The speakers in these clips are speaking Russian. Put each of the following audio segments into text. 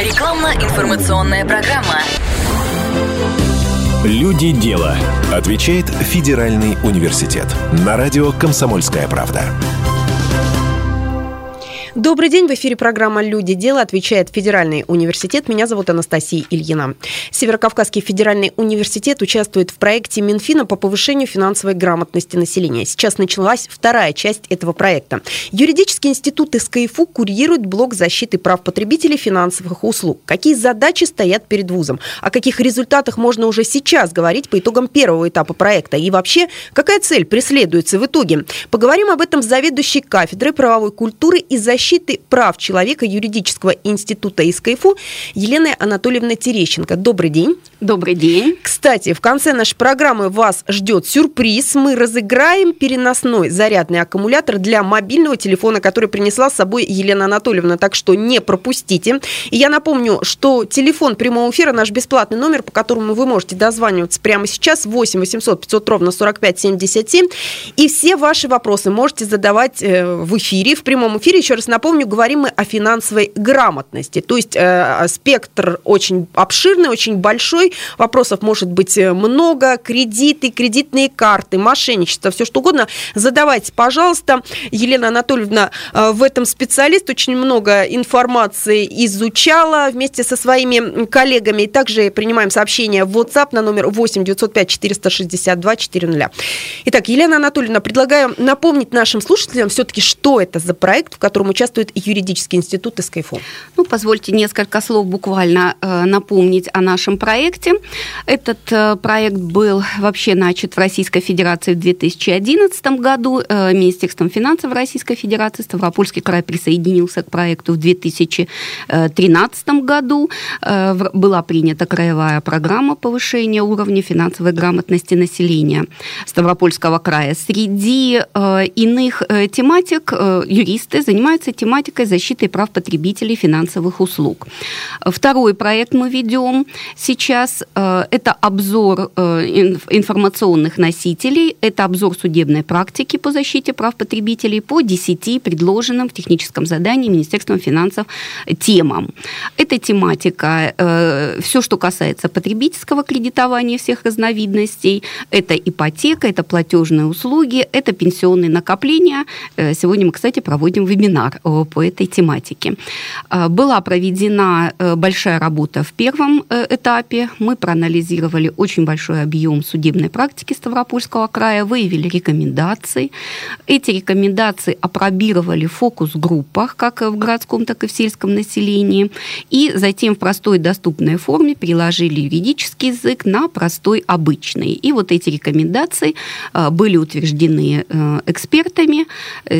Рекламно-информационная программа. Люди дела. Отвечает Федеральный университет. На радио «Комсомольская правда». Добрый день, в эфире программа «Люди. Дело», отвечает Федеральный университет. Меня зовут Анастасия Ильина. Северокавказский федеральный университет участвует в проекте Минфина по повышению финансовой грамотности населения. Сейчас началась вторая часть этого проекта. Юридический институт СКФУ курирует блок защиты прав потребителей финансовых услуг. Какие задачи стоят перед вузом? О каких результатах можно уже сейчас говорить по итогам первого этапа проекта? И вообще, какая цель преследуется в итоге? Поговорим об этом с заведующей кафедрой правовой культуры и защиты защиты прав человека юридического института ИСКФУ Еленой Анатольевной Терещенко. Добрый день. Добрый день. Кстати, в конце нашей программы вас ждет сюрприз. Мы разыграем переносной зарядный аккумулятор для мобильного телефона, который принесла с собой Елена Анатольевна. Так что не пропустите. И я напомню, что телефон прямого эфира, наш бесплатный номер, по которому вы можете дозваниваться прямо сейчас, 8 800 500 ровно 45 77. И все ваши вопросы можете задавать э, в эфире, в прямом эфире. Еще раз напомню, говорим мы о финансовой грамотности. То есть э, спектр очень обширный, очень большой. Вопросов может быть э, много. Кредиты, кредитные карты, мошенничество, все что угодно. Задавайте, пожалуйста. Елена Анатольевна э, в этом специалист. Очень много информации изучала вместе со своими коллегами. И также принимаем сообщения в WhatsApp на номер 8 905 462 400. Итак, Елена Анатольевна, предлагаю напомнить нашим слушателям все-таки, что это за проект, в котором участвует юридический институт СКФУ. Ну, позвольте несколько слов буквально э, напомнить о нашем проекте. Этот э, проект был вообще начат в Российской Федерации в 2011 году. Э, Министерством финансов Российской Федерации Ставропольский край присоединился к проекту в 2013 году. Была принята краевая программа повышения уровня финансовой грамотности населения Ставропольского края. Среди иных тематик юристы занимаются занимается тематикой защиты прав потребителей финансовых услуг. Второй проект мы ведем сейчас. Э, это обзор э, информационных носителей, это обзор судебной практики по защите прав потребителей по 10 предложенным в техническом задании Министерством финансов темам. Это тематика, э, все, что касается потребительского кредитования всех разновидностей, это ипотека, это платежные услуги, это пенсионные накопления. Сегодня мы, кстати, проводим вебинар по этой тематике. Э, была проведена э, большая работа в первом этапе. Мы проанализировали очень большой объем судебной практики Ставропольского края, выявили рекомендации. Эти рекомендации опробировали в фокус-группах, как в городском, так и в сельском населении. И затем в простой доступной форме приложили юридический язык на простой обычный. И вот эти рекомендации были утверждены экспертами.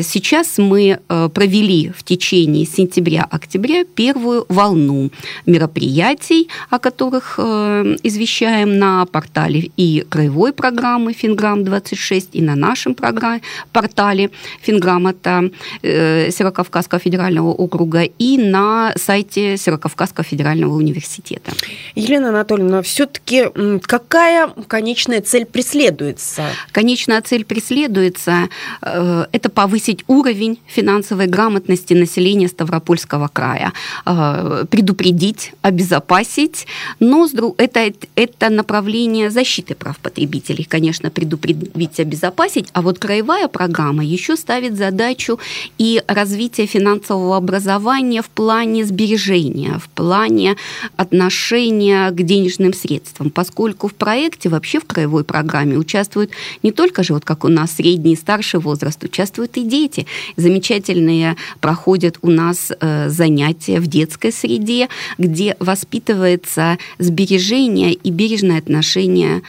Сейчас мы провели провели в течение сентября-октября первую волну мероприятий, о которых э, извещаем на портале и краевой программы Финграм-26, и на нашем программе, портале Финграмота э, Северокавказского федерального округа, и на сайте Северокавказского федерального университета. Елена Анатольевна, все-таки какая конечная цель преследуется? Конечная цель преследуется э, – это повысить уровень финансовой грамотности грамотности населения Ставропольского края, э, предупредить, обезопасить, но это, это направление защиты прав потребителей, конечно, предупредить, обезопасить, а вот краевая программа еще ставит задачу и развития финансового образования в плане сбережения, в плане отношения к денежным средствам, поскольку в проекте, вообще в краевой программе участвуют не только же, вот как у нас средний и старший возраст, участвуют и дети. Замечательные проходят у нас э, занятия в детской среде, где воспитывается сбережение и бережное отношение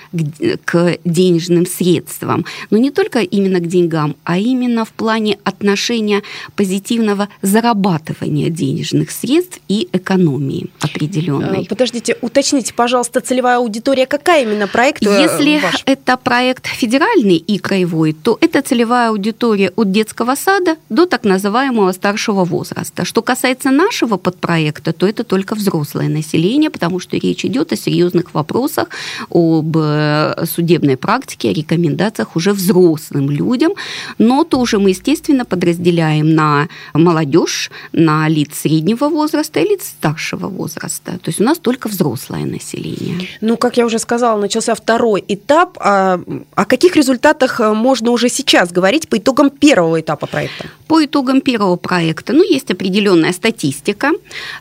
к денежным средствам. Но не только именно к деньгам, а именно в плане отношения позитивного зарабатывания денежных средств и экономии определенной. Э, подождите, уточните, пожалуйста, целевая аудитория какая именно проект? Э, Если ваш? это проект федеральный и краевой, то это целевая аудитория от детского сада до так называемого старшего возраста. Что касается нашего подпроекта, то это только взрослое население, потому что речь идет о серьезных вопросах, об э, судебной практике, о рекомендациях уже взрослым людям. Но тоже мы, естественно, подразделяем на молодежь, на лиц среднего возраста и лиц старшего возраста. То есть у нас только взрослое население. Ну, как я уже сказала, начался второй этап. А, о каких результатах э, можно уже сейчас говорить по итогам первого этапа проекта? По итогам первого проекта, ну, есть определенная статистика.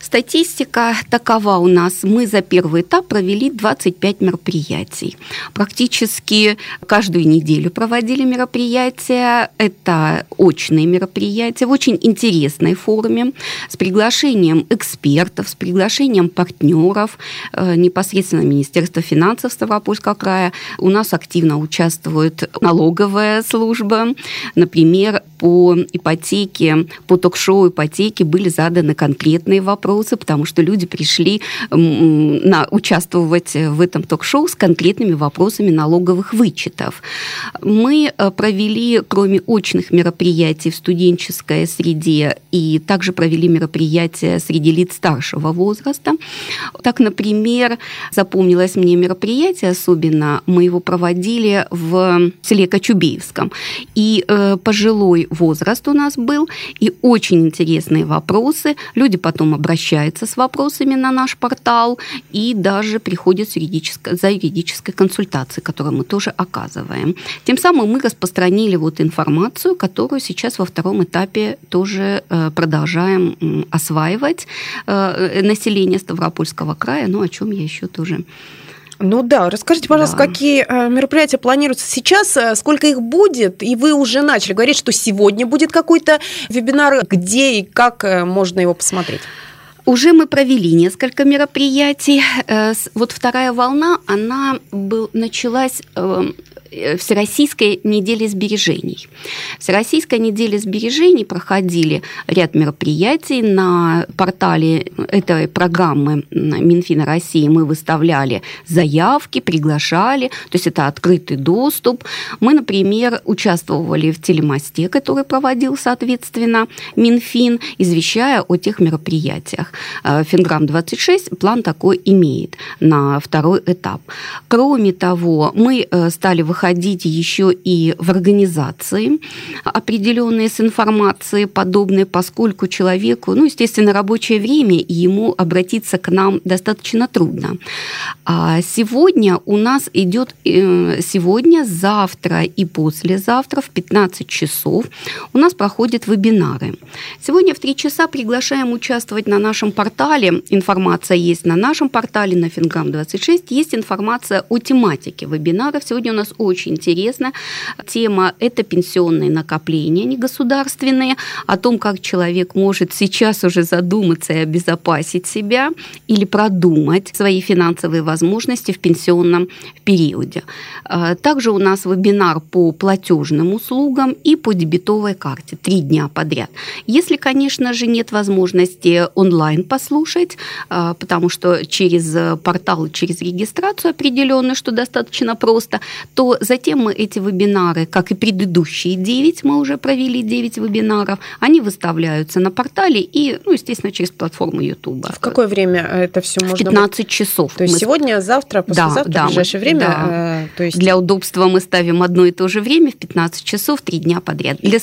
Статистика такова у нас. Мы за первый этап провели 25 мероприятий. Практически каждую неделю проводили мероприятия. Это очные мероприятия в очень интересной форме, с приглашением экспертов, с приглашением партнеров, э, непосредственно Министерства финансов Ставропольского края. У нас активно участвует налоговая служба. Например, по ипотеке, по ток-шоу ипотеки были заданы конкретные вопросы, потому что люди пришли на, участвовать в этом ток-шоу с конкретными вопросами налоговых вычетов. Мы э, провели, кроме очных мероприятий в студенческой среде, и также провели мероприятия среди лиц старшего возраста. Так, например, запомнилось мне мероприятие особенно, мы его проводили в селе Кочубеевском. И э, пожилой возраст у нас был, и очень интересные вопросы. Люди потом обращаются с вопросами на наш портал и даже приходят с юридической, за юридической консультацией, которую мы тоже оказываем. Тем самым мы распространили вот информацию, которую сейчас во втором этапе тоже э, продолжаем осваивать э, население Ставропольского края, ну о чем я еще тоже ну да, расскажите, пожалуйста, да. какие э, мероприятия планируются сейчас, э, сколько их будет, и вы уже начали говорить, что сегодня будет какой-то вебинар, где и как э, можно его посмотреть? Уже мы провели несколько мероприятий. Вот вторая волна, она был, началась эм, Всероссийской недели сбережений. Всероссийская неделя сбережений проходили ряд мероприятий на портале этой программы Минфина России. Мы выставляли заявки, приглашали, то есть это открытый доступ. Мы, например, участвовали в телемосте, который проводил, соответственно, Минфин, извещая о тех мероприятиях. Э, Финграмм 26 план такой имеет на второй этап. Кроме того, мы э, стали выходить выходить еще и в организации определенные с информацией подобной, поскольку человеку, ну, естественно, рабочее время, и ему обратиться к нам достаточно трудно. А сегодня у нас идет, э, сегодня, завтра и послезавтра в 15 часов у нас проходят вебинары. Сегодня в 3 часа приглашаем участвовать на нашем портале. Информация есть на нашем портале, на Финграм 26. Есть информация о тематике вебинаров. Сегодня у нас очень очень интересно. Тема – это пенсионные накопления негосударственные, о том, как человек может сейчас уже задуматься и обезопасить себя или продумать свои финансовые возможности в пенсионном периоде. А, также у нас вебинар по платежным услугам и по дебетовой карте. Три дня подряд. Если, конечно же, нет возможности онлайн послушать, а, потому что через портал, через регистрацию определенную, что достаточно просто, то Затем мы эти вебинары, как и предыдущие 9, мы уже провели 9 вебинаров, они выставляются на портале и, ну, естественно, через платформу YouTube. В какое время это все можно? 15 часов. То есть мы... сегодня, завтра, послезавтра, да, да, в ближайшее время? Да. Э, то есть... Для удобства мы ставим одно и то же время в 15 часов, 3 дня подряд. Для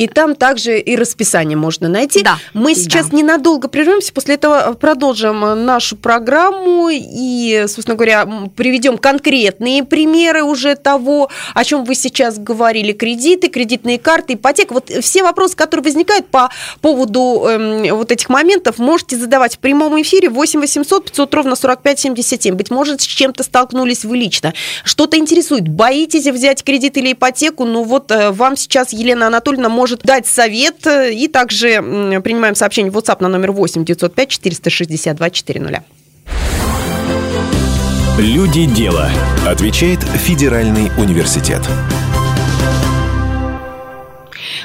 и там также и расписание можно найти. Да. Мы сейчас да. ненадолго прервемся, после этого продолжим нашу программу и, собственно говоря, приведем конкретные примеры уже того, о чем вы сейчас говорили. Кредиты, кредитные карты, ипотека. Вот все вопросы, которые возникают по поводу э, вот этих моментов, можете задавать в прямом эфире 8 800 500 ровно 45 77. Быть может, с чем-то столкнулись вы лично. Что-то интересует. Боитесь взять кредит или ипотеку? Ну вот э, вам сейчас Елена Анатольевна может может дать совет. И также принимаем сообщение в WhatsApp на номер 8 905 462 400. Люди дела. Отвечает Федеральный университет.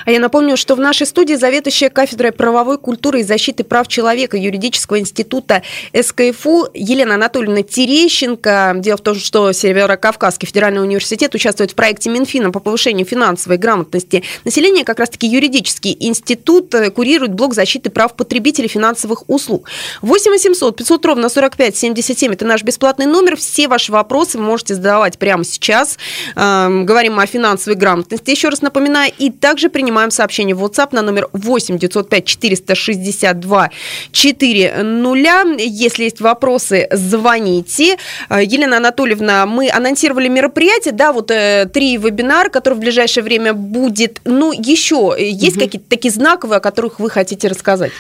А я напомню, что в нашей студии заведующая кафедрой правовой культуры и защиты прав человека юридического института СКФУ Елена Анатольевна Терещенко. Дело в том, что Северо-Кавказский федеральный университет участвует в проекте Минфина по повышению финансовой грамотности населения. Как раз-таки юридический институт э, курирует блок защиты прав потребителей финансовых услуг. 8 800 500 ровно 45 77 – это наш бесплатный номер. Все ваши вопросы вы можете задавать прямо сейчас. Эм, говорим о финансовой грамотности. Еще раз напоминаю. И также принимаем принимаем сообщение в WhatsApp на номер 8 905 462 400. Если есть вопросы, звоните. Э, Елена Анатольевна, мы анонсировали мероприятие, да, вот э, три вебинара, которые в ближайшее время будет. Ну, еще есть угу. какие-то такие знаковые, о которых вы хотите рассказать?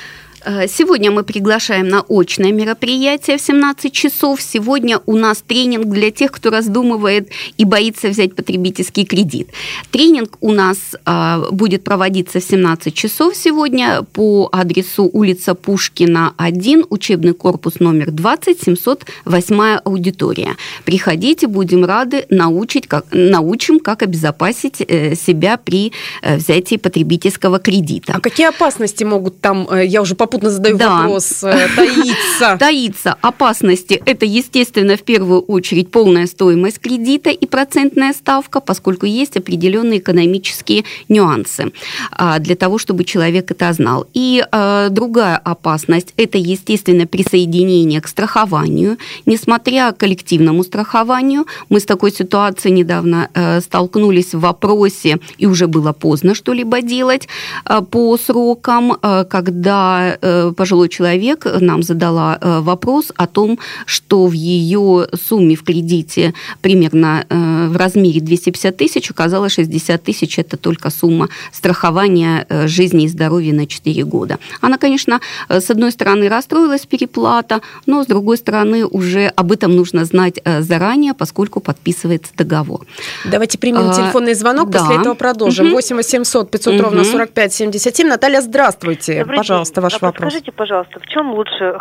Э, сегодня мы приглашаем на очное мероприятие в 17 часов. Сегодня у нас тренинг для тех, кто раздумывает и боится взять потребительский кредит. Тренинг у нас э, будет проводиться в 17 часов сегодня по адресу улица Пушкина, 1, учебный корпус номер 20, 708 аудитория. Приходите, будем рады научить, как, научим, как обезопасить э, себя при взятии потребительского кредита. А какие опасности могут там, я уже попутно попутно задаю да. вопрос, э, таится? Таится. Опасности – это, естественно, в первую очередь полная стоимость кредита и процентная ставка, поскольку есть определенные экономические нюансы а, для того, чтобы человек это знал. И а, другая опасность – это, естественно, присоединение к страхованию. Несмотря к коллективному страхованию, мы с такой ситуацией недавно э, столкнулись в вопросе, и уже было поздно что-либо делать э, по срокам, когда пожилой человек нам задала э, вопрос о том, что в ее сумме в кредите примерно э, в размере 250 тысяч оказалось 60 тысяч – это только сумма страхования жизни и здоровья на 4 года. Она, конечно, с одной стороны расстроилась переплата, но с другой стороны уже об этом нужно знать заранее, поскольку подписывается договор. Давайте примем а, телефонный звонок, да. после этого продолжим. Угу. 8 800 500 угу. ровно 45 77. Наталья, здравствуйте. Добрый Пожалуйста, день. ваш вопрос. Скажите, пожалуйста, в чем лучше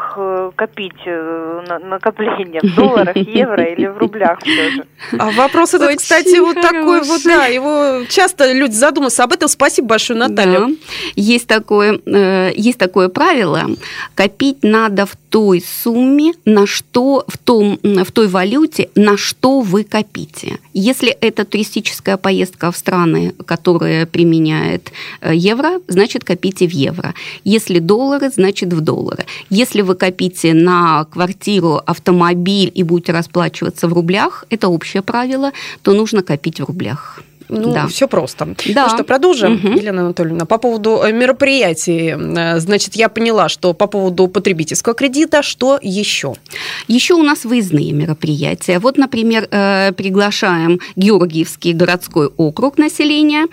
копить э, на накопление? В долларах, евро или в рублях все же? А вопрос этот, кстати, вот такой вот, да, его часто люди задумываются об этом. Спасибо большое, Наталья. Да. Есть такое, э, есть такое правило. Копить надо в той сумме, на что, в, том, в той валюте, на что вы копите. Если это туристическая поездка в страны, которые применяют э, евро, значит, копите в евро. Если доллары, значит, в доллары. Если вы копите на квартиру, автомобиль и будете расплачиваться в рублях, это общее правило, то нужно копить в рублях. Ну, да. все просто. Да. Ну что, продолжим, угу. Елена Анатольевна. По поводу э, мероприятий, э, значит, я поняла, что по поводу потребительского кредита, что еще? Еще у нас выездные мероприятия. Вот, например, э, приглашаем Георгиевский городской округ населения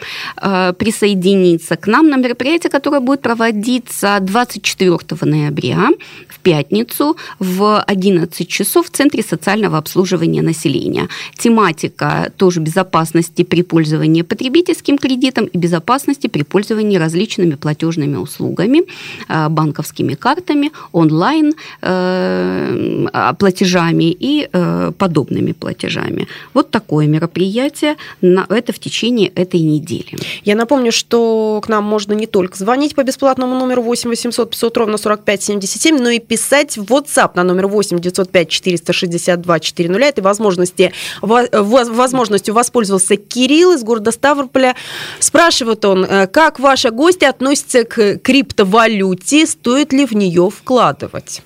присоединиться к нам на мероприятие, которое будет проводиться 24 ноября в пятницу в 11 часов в Центре социального обслуживания населения. Тематика тоже безопасности при пользовании пользовании потребительским кредитом и безопасности при пользовании различными платежными услугами, э, банковскими картами, онлайн э, а, платежами и э, подобными платежами. Вот такое мероприятие, это в течение этой недели. Я напомню, что к нам можно не только звонить по бесплатному номеру 8 800 500 ровно 45 77, но и писать в WhatsApp на номер 8 905 462 400. Этой возможности, возможностью воспользовался Кирилл из города Ставрополя. Спрашивает он, э, как ваши гости относятся к криптовалюте, стоит ли в нее вкладывать?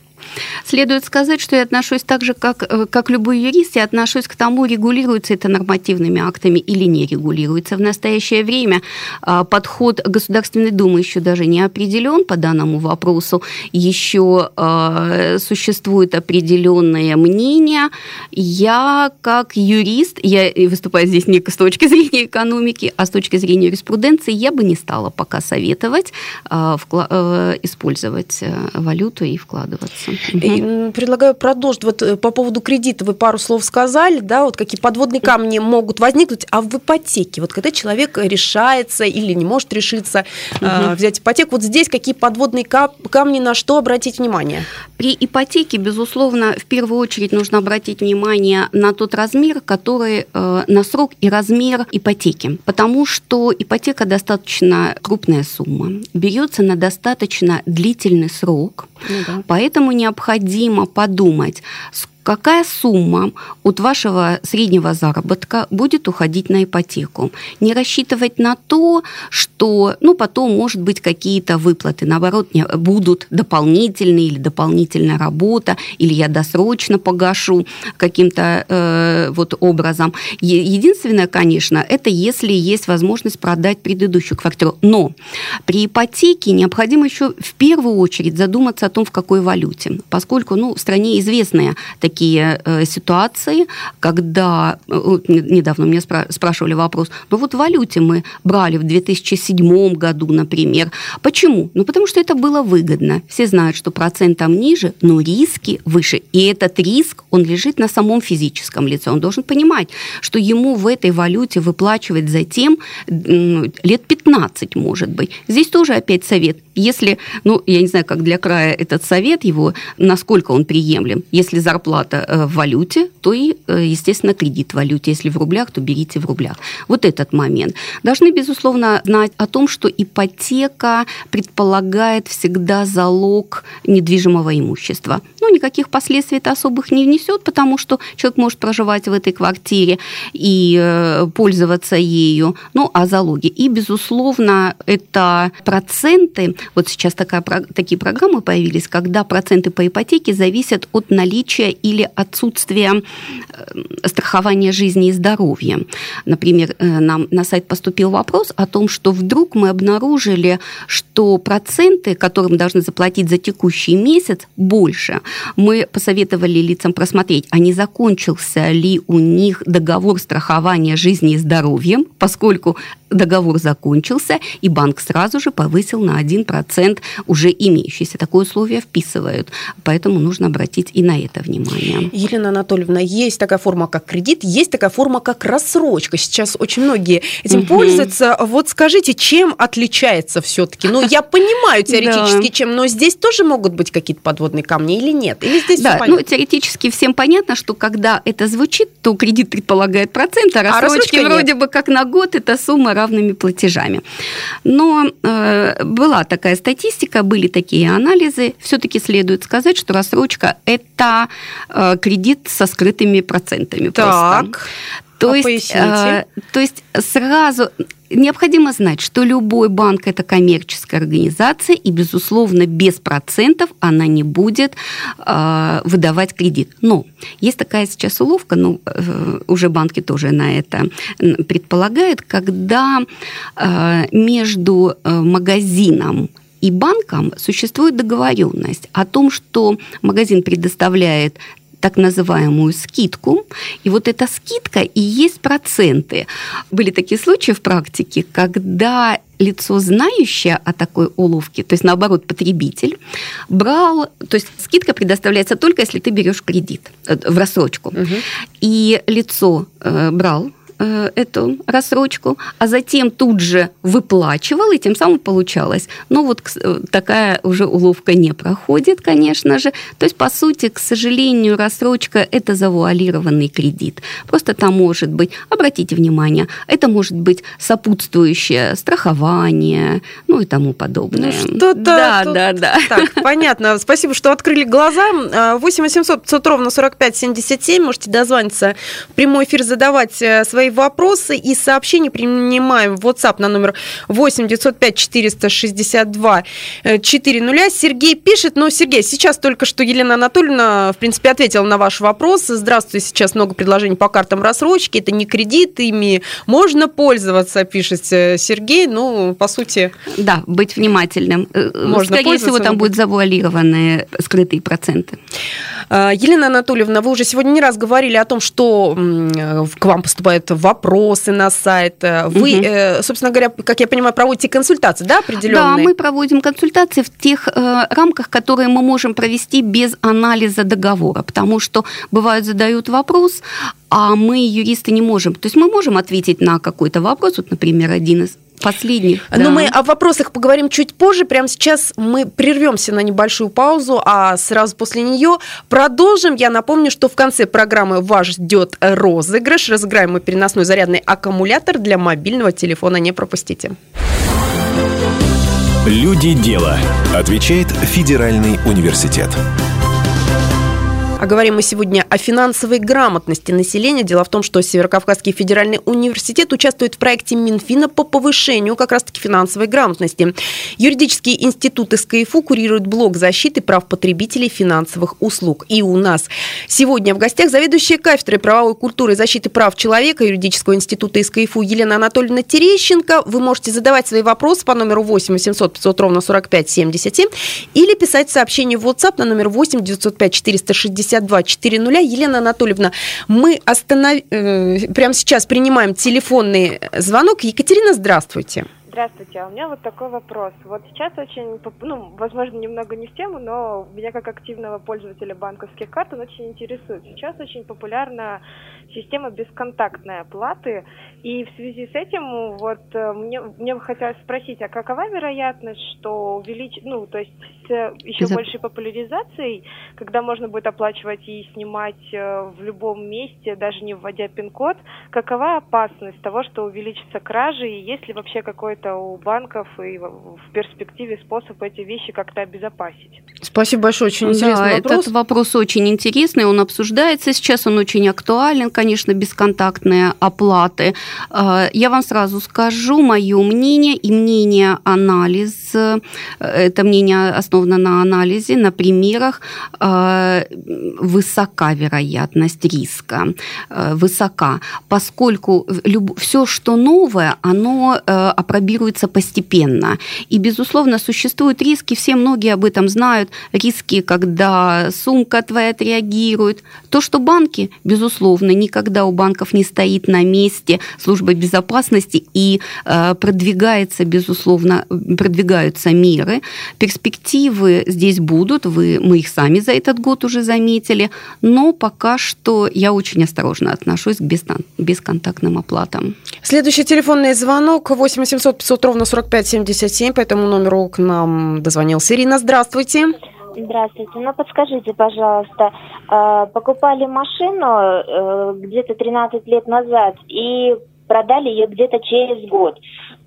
Следует сказать, что я отношусь так же, как, э, как любой юрист, я отношусь к тому, регулируется это нормативными актами или не регулируется. В настоящее время а, подход Государственной Думы еще даже не определен по данному вопросу. Еще а, существует определенное мнение. Я как юрист, я выступаю здесь не с точки зрения экономики, а с точки зрения юриспруденции, я бы не стала пока советовать а, э, использовать э, валюту и вкладываться. Угу. Предлагаю продолжить. Вот э, по поводу кредита вы пару слов сказали, да, вот какие подводные камни могут возникнуть, а в ипотеке, вот когда человек решается или не может решиться угу. взять ипотеку, вот здесь какие подводные камни, на что обратить внимание? При ипотеке, безусловно, в первую очередь нужно обратить внимание на тот размер, который э, на срок и размер ипотеки, потому что ипотека достаточно крупная сумма, берется на достаточно длительный срок, ну, да. поэтому не необходимо подумать, какая сумма от вашего среднего заработка будет уходить на ипотеку. Не рассчитывать на то, что ну, потом, может быть, какие-то выплаты, наоборот, будут дополнительные или дополнительная работа, или я досрочно погашу каким-то э, вот образом. Единственное, конечно, это если есть возможность продать предыдущую квартиру. Но при ипотеке необходимо еще в первую очередь задуматься о том, в какой валюте, поскольку ну, в стране известные такие э, ситуации, когда э, недавно спра- спрашивали вопрос, ну вот в валюте мы брали в 2007 году, например. Почему? Ну потому что это было выгодно. Все знают, что процент там ниже, но риски выше. И этот риск, он лежит на самом физическом лице. Он должен понимать, что ему в этой валюте выплачивать затем лет 15, может быть. Здесь тоже опять совет. Если, ну, я не знаю, как для края этот совет его, насколько он приемлем. Если зарплата э, в валюте, то и, э, естественно, кредит в валюте. Если в рублях, то берите в рублях. Вот этот момент. Должны, безусловно, знать о том, что ипотека предполагает всегда залог недвижимого имущества. Ну, никаких последствий это особых не внесет, потому что человек может проживать в этой квартире и э, пользоваться ею. Ну, а залоги. И, безусловно, это проценты. Вот сейчас такая, такие программы появились, когда проценты по ипотеке зависят от наличия или отсутствия э, страхования жизни и здоровья. Например, э, нам на сайт поступил вопрос о том, что вдруг мы обнаружили, что проценты, которые мы должны заплатить за текущий месяц, больше. Мы посоветовали лицам просмотреть, а не закончился ли у них договор страхования жизни и здоровья, поскольку договор закончился, и банк сразу же повысил на 1% уже имеющийся. Такое условие вписывают. Поэтому нужно обратить и на это внимание. Елена Анатольевна, есть такая форма, как кредит, есть такая форма, как рассрочка. Сейчас очень многие этим угу. пользуются. Вот скажите, чем отличается все-таки? Ну, я понимаю теоретически, чем, но здесь тоже могут быть какие-то подводные камни или нет? Или здесь да, ну, теоретически всем понятно, что когда это звучит, то кредит предполагает процент, а рассрочки а вроде бы как на год эта сумма равными платежами. Но э, была такая статистика, были такие анализы. Все-таки следует сказать, что рассрочка – это э, кредит со скрытыми процентами. Так. Просто. То, а есть, э, то есть сразу необходимо знать, что любой банк это коммерческая организация, и, безусловно, без процентов она не будет э, выдавать кредит. Но есть такая сейчас уловка, ну, э, уже банки тоже на это предполагают, когда э, между магазином и банком существует договоренность о том, что магазин предоставляет так называемую скидку. И вот эта скидка и есть проценты. Были такие случаи в практике, когда лицо, знающее о такой уловке, то есть наоборот потребитель, брал, то есть скидка предоставляется только если ты берешь кредит э, в рассрочку. Угу. И лицо э, брал Э, эту рассрочку, а затем тут же выплачивал, и тем самым получалось. Но вот э, такая уже уловка не проходит, конечно же. То есть, по сути, к сожалению, рассрочка – это завуалированный кредит. Просто там может быть, обратите внимание, это может быть сопутствующее страхование, ну и тому подобное. Ну, что-то да, тут... да, да. Так, понятно. Спасибо, что открыли глаза. 8 800 500 ровно 45 77. Можете дозвониться в прямой эфир, задавать э, свои свои вопросы и сообщения принимаем в WhatsApp на номер 8 905 462 400. Сергей пишет, но, Сергей, сейчас только что Елена Анатольевна, в принципе, ответила на ваш вопрос. Здравствуйте, сейчас много предложений по картам рассрочки, это не кредит, ими можно пользоваться, пишет э, Сергей, ну, по сути... Да, быть внимательным. Э, можно Скорее всего, там будут завуалированные скрытые проценты. А, Елена Анатольевна, вы уже сегодня не раз говорили о том, что к вам поступают вопросы на сайт. Вы, угу. собственно говоря, как я понимаю, проводите консультации, да, определенные? Да, мы проводим консультации в тех э, рамках, которые мы можем провести без анализа договора, потому что бывают задают вопрос, а мы, юристы, не можем. То есть мы можем ответить на какой-то вопрос, вот, например, один из последних. Но да. мы о вопросах поговорим чуть позже. Прямо сейчас мы прервемся на небольшую паузу, а сразу после нее продолжим. Я напомню, что в конце программы вас ждет розыгрыш. Разыграем мы переносной зарядный аккумулятор для мобильного телефона. Не пропустите. Люди дела. Отвечает Федеральный университет. А говорим мы сегодня о финансовой грамотности населения. Дело в том, что Северокавказский федеральный университет участвует в проекте Минфина по повышению как раз-таки финансовой грамотности. Юридический институт СКФУ курирует блок защиты прав потребителей финансовых услуг. И у нас сегодня в гостях заведующая кафедрой правовой культуры и защиты прав человека Юридического института СКФУ Елена Анатольевна Терещенко. Вы можете задавать свои вопросы по номеру 8 800 500 ровно 45 77 или писать сообщение в WhatsApp на номер 8 905 462 400. Елена Анатольевна, мы останов... Э, прямо сейчас принимаем телефонный звонок. Екатерина, здравствуйте. Здравствуйте, а у меня вот такой вопрос. Вот сейчас очень, ну, возможно, немного не в тему, но меня как активного пользователя банковских карт он очень интересует. Сейчас очень популярна система бесконтактной оплаты, и в связи с этим вот э, мне, мне бы хотелось спросить, а какова вероятность, что увеличить, ну, то есть с еще Это... большей популяризацией, когда можно будет оплачивать и снимать э, в любом месте, даже не вводя пин-код, какова опасность того, что увеличится кражи, и есть ли вообще какой-то у банков и в перспективе способ эти вещи как-то обезопасить. Спасибо большое, очень интересный да, вопрос. Этот вопрос очень интересный, он обсуждается сейчас, он очень актуален, конечно, бесконтактные оплаты. А, я вам сразу скажу мое мнение и мнение анализ. Это мнение основано на анализе, на примерах. А, высока вероятность риска, а, высока, поскольку все, что новое, оно опробируется регулируется постепенно. И, безусловно, существуют риски, все многие об этом знают, риски, когда сумка твоя отреагирует. То, что банки, безусловно, никогда у банков не стоит на месте служба безопасности и э, продвигается, безусловно, продвигаются меры. Перспективы здесь будут, вы, мы их сами за этот год уже заметили, но пока что я очень осторожно отношусь к бесконтактным оплатам. Следующий телефонный звонок 8 800 500 ровно 45 77, по этому номеру к нам дозвонился Ирина. Здравствуйте. Здравствуйте. Ну, подскажите, пожалуйста, а, покупали машину э, где-то 13 лет назад и продали ее где-то через год.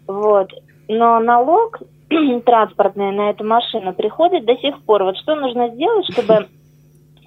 Вот. Но налог транспортный на эту машину приходит до сих пор. Вот что нужно сделать, чтобы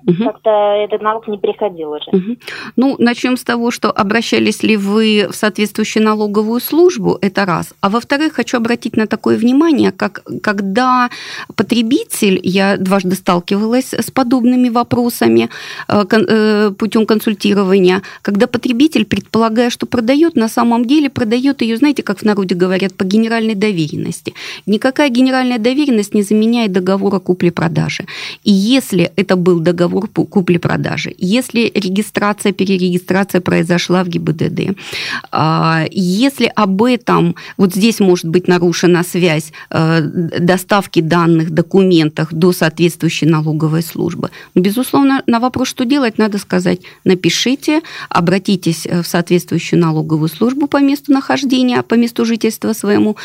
Угу. Как-то этот налог не приходил уже. Угу. Ну, начнем с того, что обращались ли вы в соответствующую налоговую службу, это раз. А во-вторых, хочу обратить на такое внимание, как когда потребитель, я дважды сталкивалась с подобными вопросами э, э, путем консультирования, когда потребитель, предполагая, что продает, на самом деле продает ее, знаете, как в народе говорят, по генеральной доверенности. Никакая генеральная доверенность не заменяет договора купли-продажи. И если это был договор договор купли-продажи. Если регистрация, перерегистрация произошла в ГИБДД, а, если об этом, вот здесь может быть нарушена связь э, доставки данных, документах до соответствующей налоговой службы, безусловно, на вопрос, что делать, надо сказать, напишите, обратитесь в соответствующую налоговую службу по месту нахождения, по месту жительства своему,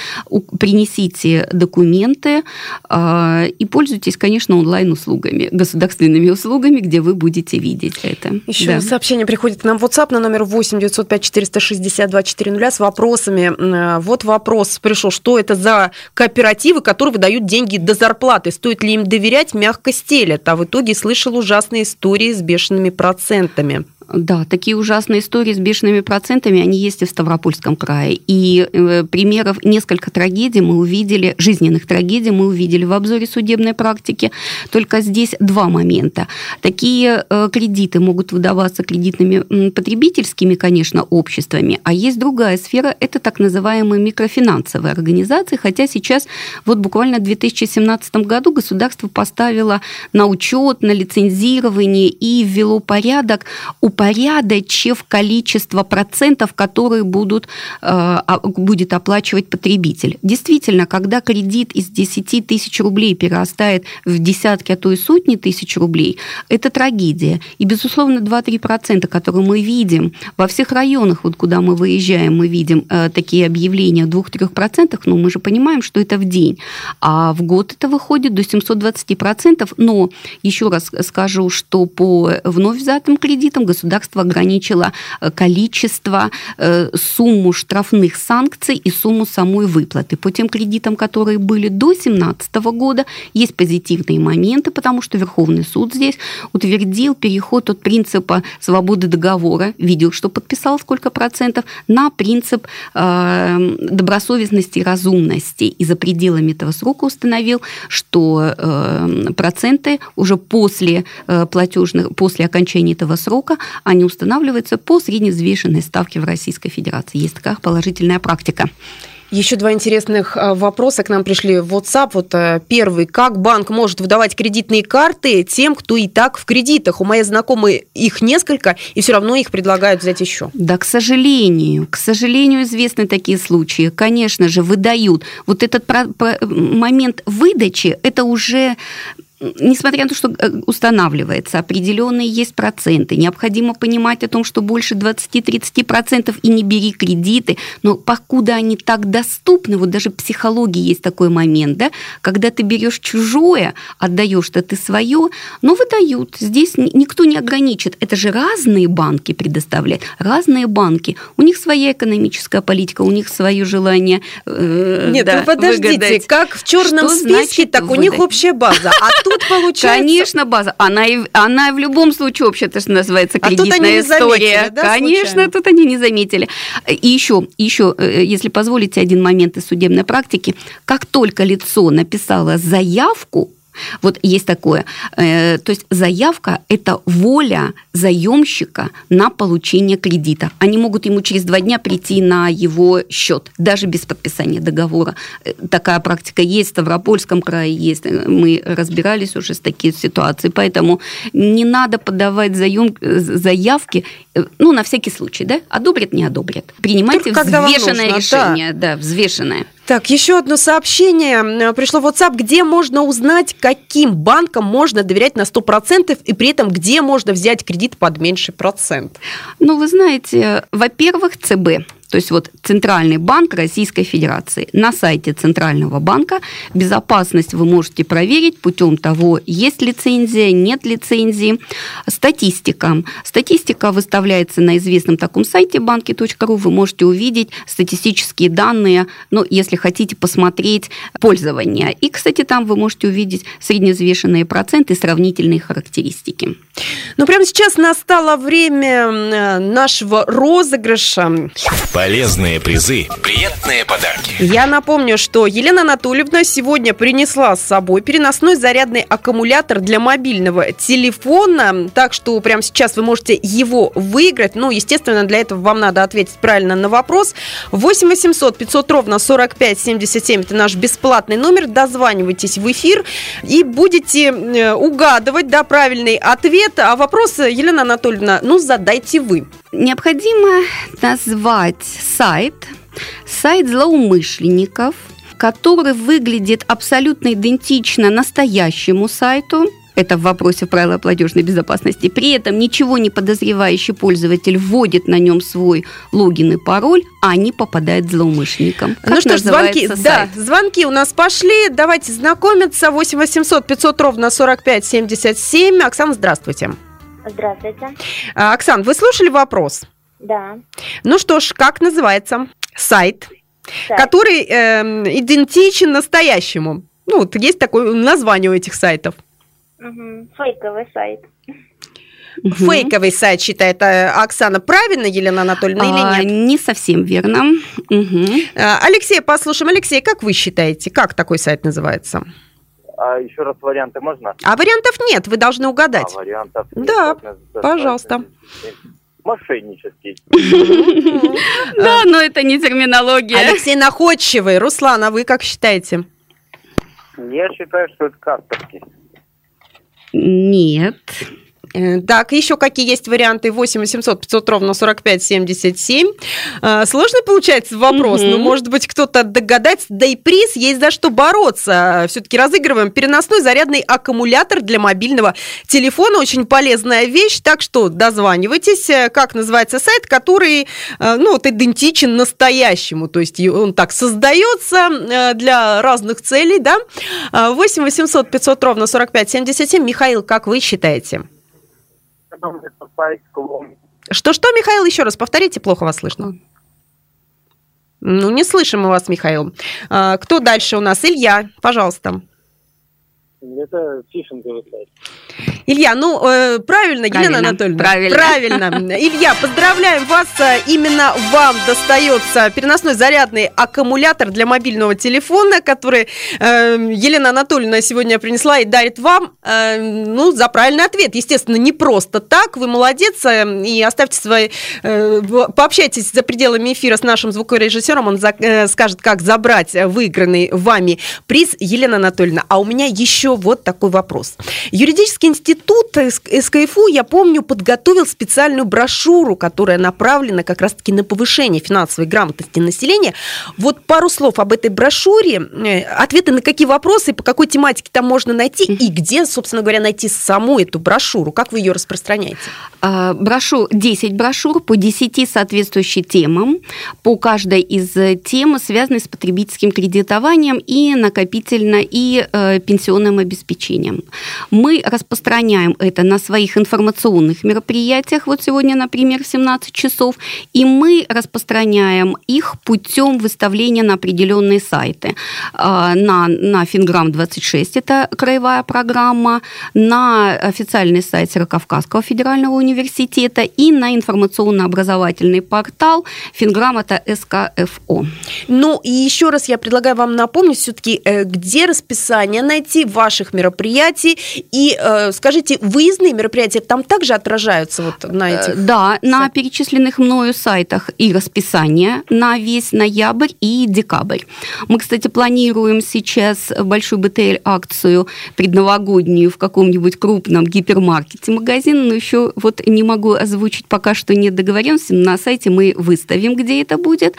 принесите документы а, и пользуйтесь, конечно, онлайн-услугами, государственными услугами, услугами, где вы будете видеть это. Еще да. сообщение приходит к нам в WhatsApp на номер 8 905 462 400 с вопросами. Э, вот вопрос пришел, что это за кооперативы, которые выдают деньги до зарплаты? Стоит ли им доверять? Мягко стелят. А в итоге слышал ужасные истории с бешеными процентами. Да, такие ужасные истории с бешеными процентами, они есть и в Ставропольском крае. И э, примеров, несколько трагедий мы увидели, жизненных трагедий мы увидели в обзоре судебной практики. Только здесь два момента. Такие э, кредиты могут выдаваться кредитными потребительскими, конечно, обществами, а есть другая сфера, это так называемые микрофинансовые организации, хотя сейчас вот буквально в 2017 году государство поставило на учет, на лицензирование и ввело порядок упорядочив количество процентов, которые будут, э, будет оплачивать потребитель. Действительно, когда кредит из 10 тысяч рублей перерастает в десятки, а то и сотни тысяч рублей, это трагедия. И, безусловно, 2-3%, которые мы видим во всех районах, вот куда мы выезжаем, мы видим э, такие объявления о 2-3%, но мы же понимаем, что это в день. А в год это выходит до 720%. Но еще раз скажу, что по вновь взятым кредитам государство государство ограничило э, количество, э, сумму штрафных санкций и сумму самой выплаты. По тем кредитам, которые были до 2017 года, есть позитивные моменты, потому что Верховный суд здесь утвердил переход от принципа свободы договора, видел, что подписал сколько процентов, на принцип э, добросовестности и разумности. И за пределами этого срока установил, что проценты уже после платежных, после окончания этого срока, они устанавливаются по средневзвешенной ставке в Российской Федерации. Есть такая положительная практика. Еще два интересных э, вопроса к нам пришли в WhatsApp. Вот э, первый. Как банк может выдавать кредитные карты тем, кто и так в кредитах? У моей знакомой их несколько, и все равно их предлагают взять еще. Да, к сожалению. К сожалению, известны такие случаи. Конечно же, выдают. Вот этот момент выдачи, это уже несмотря на то, что э, устанавливается, определенные есть проценты, необходимо понимать о том, что больше 20-30% и не бери кредиты, но покуда они так доступны, вот даже в психологии есть такой момент, да, когда ты берешь чужое, отдаешь-то ты свое, но выдают. Здесь никто не ограничит. Это же разные банки предоставляют, разные банки. У них своя экономическая политика, у них свое желание. Э, Нет, да, ну подождите, выгадать. как в черном что списке, так выдать? у них общая база. А тут получается... Конечно, база. Она, и, она в любом случае вообще-то, что называется, кредитная а тут они история. Заметили, да, Конечно, случайно? тут они не заметили. И еще, еще, э, если позволите, один момент из судебной практики. Как только лицо написало заявку, вот есть такое. Э, то есть заявка – это воля заемщика на получение кредита. Они могут ему через два дня прийти на его счет, даже без подписания договора. Э, такая практика есть, в Ставропольском крае есть. Мы разбирались уже с такими ситуациями. Поэтому не надо подавать заем, заявки, э, ну, на всякий случай, да? Одобрят, не одобрят. Принимайте Только взвешенное нужно, решение, да. да, взвешенное. Так, еще одно сообщение пришло в WhatsApp, где можно узнать, каким банкам можно доверять на 100% и при этом где можно взять кредит под меньший процент. Ну, вы знаете, во-первых, ЦБ то есть вот Центральный банк Российской Федерации. На сайте Центрального банка безопасность вы можете проверить путем того, есть лицензия, нет лицензии. Статистика. Статистика выставляется на известном таком сайте банки.ру. Вы можете увидеть статистические данные, ну, если хотите посмотреть пользование. И, кстати, там вы можете увидеть средневзвешенные проценты сравнительные характеристики. Ну, прямо сейчас настало время нашего розыгрыша. Полезные призы, приятные подарки. Я напомню, что Елена Анатольевна сегодня принесла с собой переносной зарядный аккумулятор для мобильного телефона. Так что прямо сейчас вы можете его выиграть. Ну, естественно, для этого вам надо ответить правильно на вопрос. 8 800 500 ровно 45 77 это наш бесплатный номер. Дозванивайтесь в эфир и будете э, угадывать да, правильный ответ. А вопрос, Елена Анатольевна, ну, задайте вы. Необходимо назвать сайт, сайт злоумышленников, который выглядит абсолютно идентично настоящему сайту, это в вопросе правила платежной безопасности. При этом ничего не подозревающий пользователь вводит на нем свой логин и пароль, а они попадают злоумышленникам. Как ну что ж, звонки, сайт? да, звонки у нас пошли. Давайте знакомиться. 8 800 500 ровно 45 77. Оксана, здравствуйте. Здравствуйте. А, Оксан, вы слушали вопрос? Да. Ну что ж, как называется сайт, сайт. который э, идентичен настоящему? Ну, вот есть такое название у этих сайтов. Угу. Фейковый сайт. Фейковый сайт считает э, Оксана. Правильно, Елена Анатольевна, или а, нет? Не совсем верно. Угу. Алексей, послушаем. Алексей, как вы считаете, как такой сайт называется? А еще раз варианты можно? А вариантов нет, вы должны угадать. А вариантов нет. Да, пожалуйста. Мошеннический. Да, но это не терминология. Алексей находчивый. Руслан, а вы как считаете? Я считаю, что это касперский. Нет. Э, так, еще какие есть варианты? 8 800 500 ровно 45 77. А, сложный получается вопрос, угу. но, может быть, кто-то догадается. Да и приз есть за что бороться. Все-таки разыгрываем переносной зарядный аккумулятор для мобильного телефона. Очень полезная вещь, так что дозванивайтесь. Как называется сайт, который, э, ну, вот идентичен настоящему, то есть он так создается э, для разных целей, да? 8 800 500 ровно 45 77. Михаил, как вы считаете? Что-что, Михаил, еще раз повторите, плохо вас слышно. Ну, не слышим мы вас, Михаил. А, Кто дальше у нас? Илья, пожалуйста. Это фишинговый сайт. Илья, ну, э, правильно, Елена Правильно, Анатольевна? правильно. Правильно. Илья, поздравляем вас. Э, Именно вам достается переносной зарядный аккумулятор для мобильного телефона, который э, Елена Анатольевна сегодня принесла и дарит вам, э, ну, за правильный ответ. Естественно, не просто так. Вы молодец. э, И оставьте свои... э, Пообщайтесь за пределами эфира с нашим звукорежиссером. Он за- э, скажет, как забрать выигранный вами приз. Елена Анатольевна, а у меня еще вот такой вопрос. Юридический институт СК- СКФУ, я помню, подготовил специальную брошюру, которая направлена как раз-таки на повышение финансовой грамотности населения. Вот пару слов об этой брошюре, э, ответы на какие вопросы, по какой тематике там можно найти, и где, собственно говоря, найти саму эту брошюру, как вы ее распространяете? А, Брошюр, 10 брошюр по 10 соответствующим темам. По каждой из тем, связанной с потребительским кредитованием и накопительно и э, пенсионным обеспечением. Мы распространяем это на своих информационных мероприятиях. Вот сегодня, например, в 17 часов. И мы распространяем их путем выставления на определенные сайты. А, На, на Финграм 26, это краевая программа, на официальный сайт Северокавказского федерального университета и на информационно-образовательный портал Финграм это СКФО. Ну и еще раз я предлагаю вам напомнить все-таки, где расписание найти ваших мероприятий и э, скажите, выездные мероприятия там также отражаются вот на Э, этих? Да, на перечисленных мною сайтах и расписание на весь ноябрь и декабрь. Мы, кстати, планируем сейчас большую БТЛ-акцию предновогоднюю в каком-нибудь крупном гипермаркете магазине, но еще вот не могу озвучить пока что нет договоренности. На сайте мы выставим, где это будет.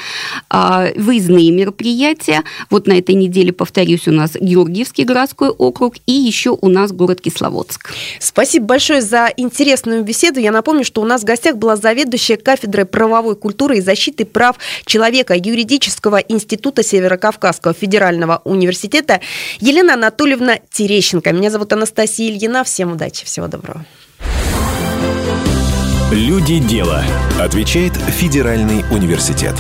А, Выездные мероприятия. Вот на этой неделе, повторюсь, у нас Георгиевский городской округ и еще у нас город Кисловодск. Спасибо большое за интересную беседу. Я напомню, что у нас в гостях была заведующая кафедрой правовой культуры и защиты прав человека юридического института Северокавказского федерального университета Елена Анатольевна Терещенко. Меня зовут Анастасия Ильина. Всем удачи, всего доброго. Люди дела. Отвечает Федеральный университет.